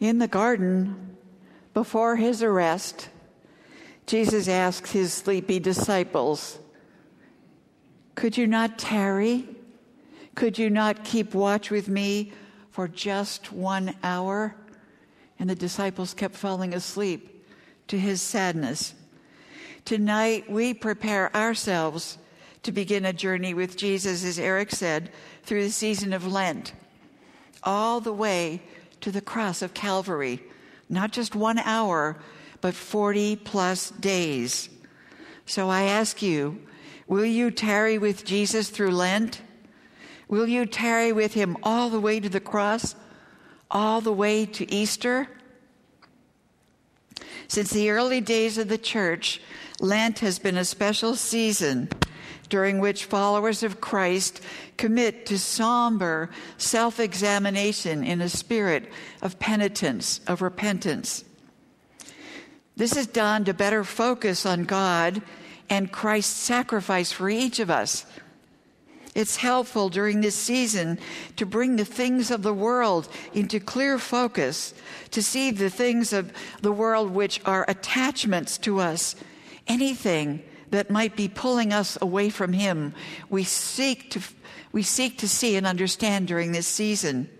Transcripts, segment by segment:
In the garden, before his arrest, Jesus asks his sleepy disciples, Could you not tarry? Could you not keep watch with me for just one hour? And the disciples kept falling asleep to his sadness. Tonight, we prepare ourselves to begin a journey with Jesus, as Eric said, through the season of Lent, all the way to the cross of Calvary. Not just one hour, but 40 plus days. So I ask you, will you tarry with Jesus through Lent? Will you tarry with him all the way to the cross, all the way to Easter? Since the early days of the church, Lent has been a special season during which followers of Christ commit to somber self examination in a spirit of penitence, of repentance. This is done to better focus on God and Christ's sacrifice for each of us. It's helpful during this season to bring the things of the world into clear focus, to see the things of the world which are attachments to us, anything that might be pulling us away from Him. We seek to, we seek to see and understand during this season.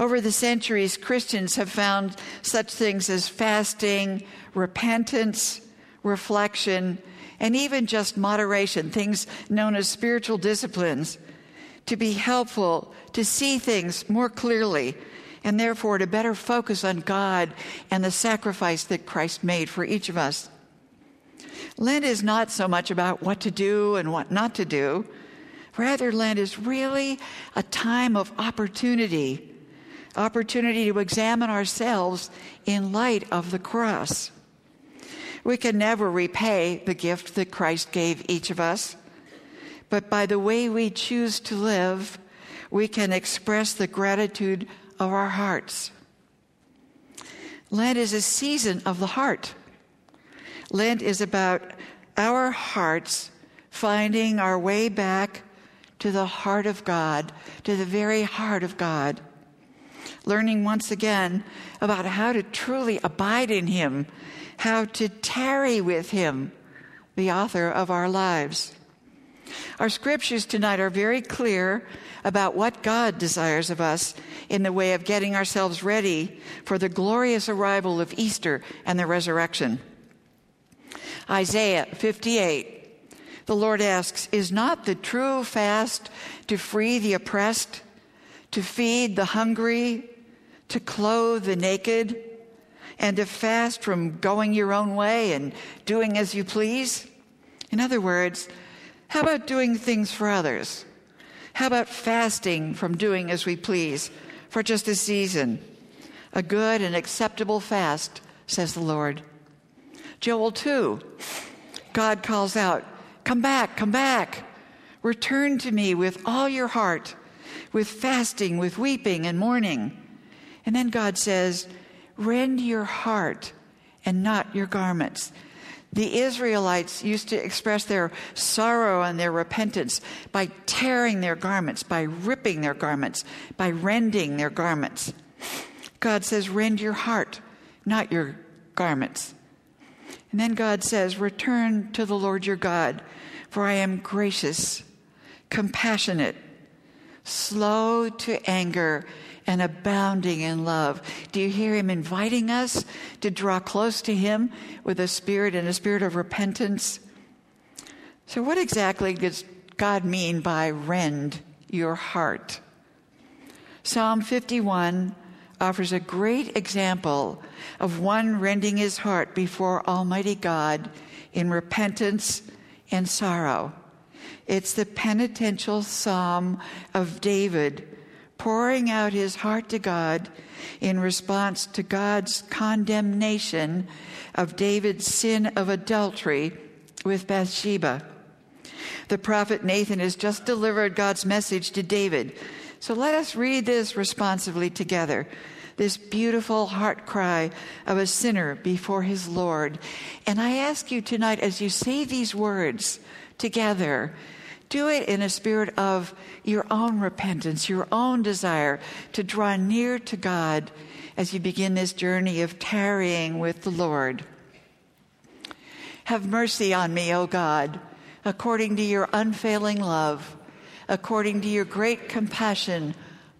Over the centuries, Christians have found such things as fasting, repentance, reflection, and even just moderation, things known as spiritual disciplines, to be helpful to see things more clearly and therefore to better focus on God and the sacrifice that Christ made for each of us. Lent is not so much about what to do and what not to do. Rather, Lent is really a time of opportunity, opportunity to examine ourselves in light of the cross. We can never repay the gift that Christ gave each of us, but by the way we choose to live, we can express the gratitude of our hearts. Lent is a season of the heart. Lent is about our hearts finding our way back to the heart of God, to the very heart of God. Learning once again about how to truly abide in Him, how to tarry with Him, the author of our lives. Our scriptures tonight are very clear about what God desires of us in the way of getting ourselves ready for the glorious arrival of Easter and the resurrection. Isaiah 58. The Lord asks, Is not the true fast to free the oppressed, to feed the hungry, to clothe the naked, and to fast from going your own way and doing as you please? In other words, how about doing things for others? How about fasting from doing as we please for just a season? A good and acceptable fast, says the Lord. Joel 2, God calls out, Come back, come back. Return to me with all your heart, with fasting, with weeping and mourning. And then God says, Rend your heart and not your garments. The Israelites used to express their sorrow and their repentance by tearing their garments, by ripping their garments, by rending their garments. God says, Rend your heart, not your garments. And then God says, Return to the Lord your God, for I am gracious, compassionate, slow to anger, and abounding in love. Do you hear him inviting us to draw close to him with a spirit and a spirit of repentance? So, what exactly does God mean by rend your heart? Psalm 51 offers a great example of one rending his heart before Almighty God in repentance and sorrow. It's the penitential psalm of David pouring out his heart to God in response to God's condemnation of David's sin of adultery with Bathsheba. The prophet Nathan has just delivered God's message to David. So let us read this responsively together this beautiful heart cry of a sinner before his Lord. And I ask you tonight, as you say these words together, Do it in a spirit of your own repentance, your own desire to draw near to God as you begin this journey of tarrying with the Lord. Have mercy on me, O God, according to your unfailing love, according to your great compassion,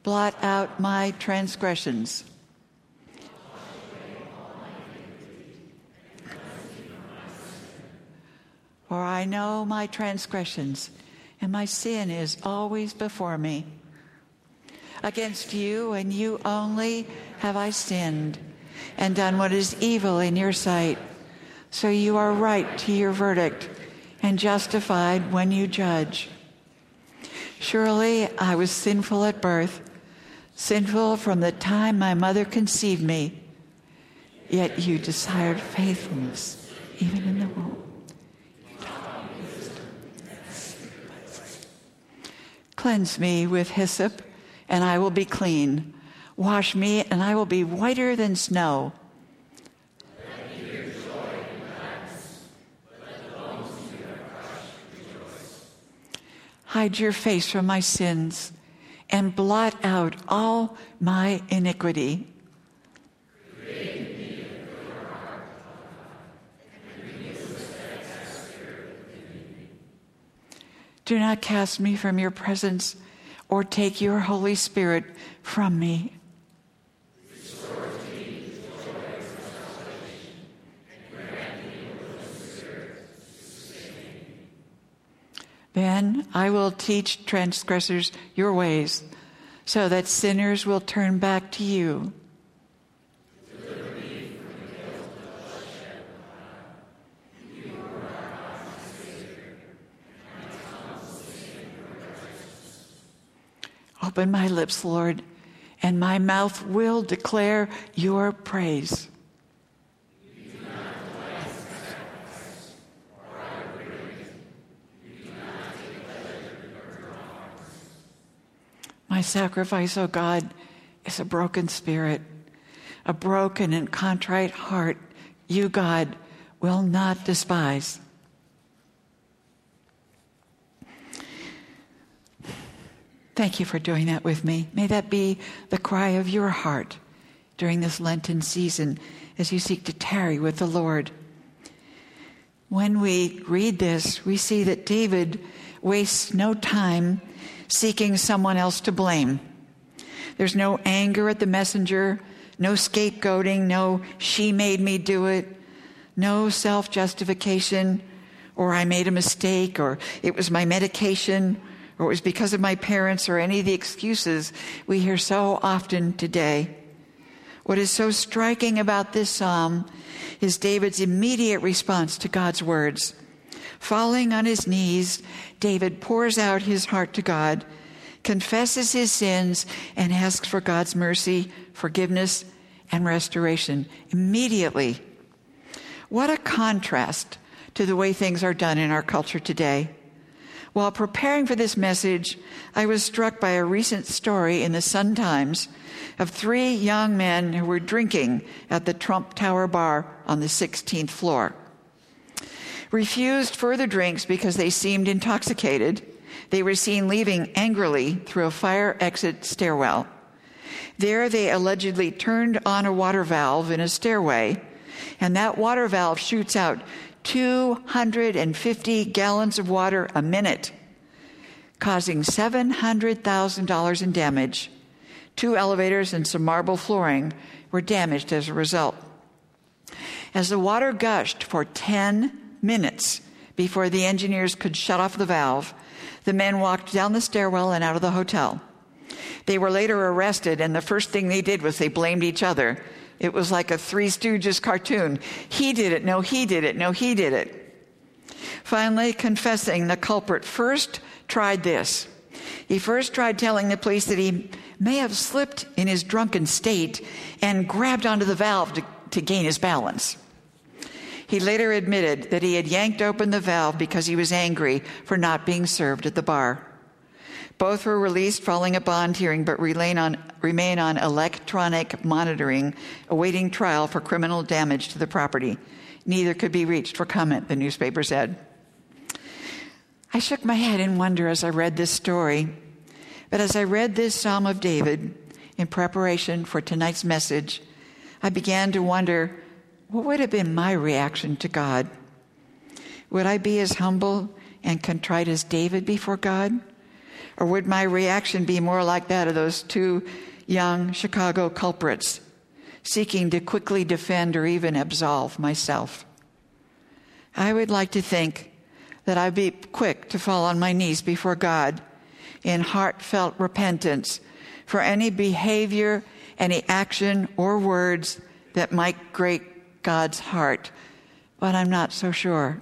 blot out my transgressions. For I know my transgressions, and my sin is always before me. Against you and you only have I sinned and done what is evil in your sight. So you are right to your verdict and justified when you judge. Surely I was sinful at birth, sinful from the time my mother conceived me. Yet you desired faithfulness even in the womb. Cleanse me with hyssop, and I will be clean. Wash me, and I will be whiter than snow. Hide your face from my sins and blot out all my iniquity. Do not cast me from your presence or take your Holy Spirit from me. Then I will teach transgressors your ways, so that sinners will turn back to you. Open my lips, Lord, and my mouth will declare your praise. My sacrifice, O oh God, is a broken spirit, a broken and contrite heart. You, God, will not despise. Thank you for doing that with me. May that be the cry of your heart during this Lenten season as you seek to tarry with the Lord. When we read this, we see that David wastes no time seeking someone else to blame. There's no anger at the messenger, no scapegoating, no she made me do it, no self justification, or I made a mistake, or it was my medication, or it was because of my parents, or any of the excuses we hear so often today. What is so striking about this psalm is David's immediate response to God's words. Falling on his knees, David pours out his heart to God, confesses his sins, and asks for God's mercy, forgiveness, and restoration immediately. What a contrast to the way things are done in our culture today. While preparing for this message, I was struck by a recent story in the Sun Times of three young men who were drinking at the Trump Tower bar on the 16th floor refused further drinks because they seemed intoxicated. They were seen leaving angrily through a fire exit stairwell. There, they allegedly turned on a water valve in a stairway, and that water valve shoots out 250 gallons of water a minute, causing $700,000 in damage. Two elevators and some marble flooring were damaged as a result. As the water gushed for 10 minutes before the engineers could shut off the valve, the men walked down the stairwell and out of the hotel. They were later arrested, and the first thing they did was they blamed each other. It was like a Three Stooges cartoon. He did it, no, he did it, no, he did it. Finally, confessing, the culprit first tried this. He first tried telling the police that he may have slipped in his drunken state and grabbed onto the valve to, to gain his balance. He later admitted that he had yanked open the valve because he was angry for not being served at the bar. Both were released following a bond hearing, but remain on, remain on electronic monitoring, awaiting trial for criminal damage to the property. Neither could be reached for comment, the newspaper said. I shook my head in wonder as I read this story. But as I read this Psalm of David in preparation for tonight's message, I began to wonder what would have been my reaction to God? Would I be as humble and contrite as David before God? Or would my reaction be more like that of those two young Chicago culprits seeking to quickly defend or even absolve myself? I would like to think that I'd be quick to fall on my knees before God in heartfelt repentance for any behavior, any action, or words that might grate God's heart. But I'm not so sure.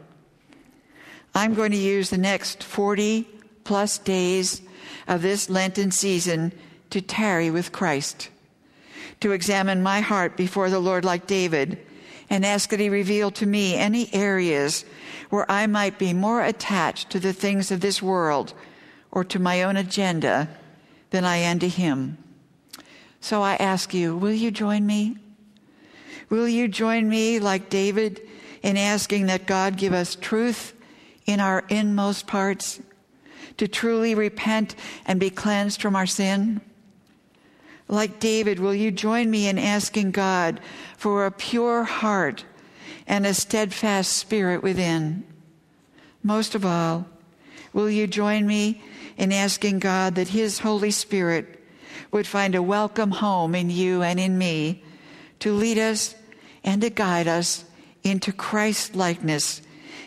I'm going to use the next 40 plus days of this Lenten season to tarry with Christ, to examine my heart before the Lord like David, and ask that He reveal to me any areas where I might be more attached to the things of this world or to my own agenda than I am to Him. So I ask you, will you join me? Will you join me, like David, in asking that God give us truth in our inmost parts to truly repent and be cleansed from our sin? Like David, will you join me in asking God for a pure heart and a steadfast spirit within? Most of all, will you join me in asking God that His Holy Spirit would find a welcome home in you and in me to lead us and to guide us into Christ likeness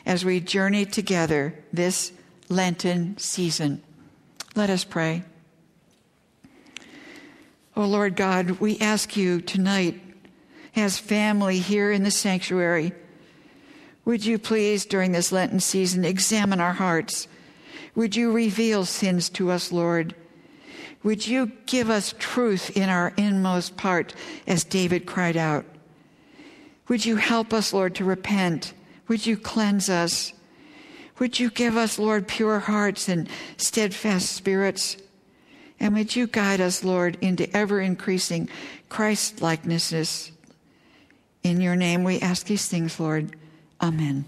as we journey together this Lenten season. Let us pray. Oh Lord God, we ask you tonight, as family here in the sanctuary, would you please, during this Lenten season, examine our hearts? Would you reveal sins to us, Lord? Would you give us truth in our inmost part, as David cried out? Would you help us, Lord, to repent? Would you cleanse us? Would you give us, Lord, pure hearts and steadfast spirits? And would you guide us, Lord, into ever increasing Christ likenesses? In your name we ask these things, Lord. Amen.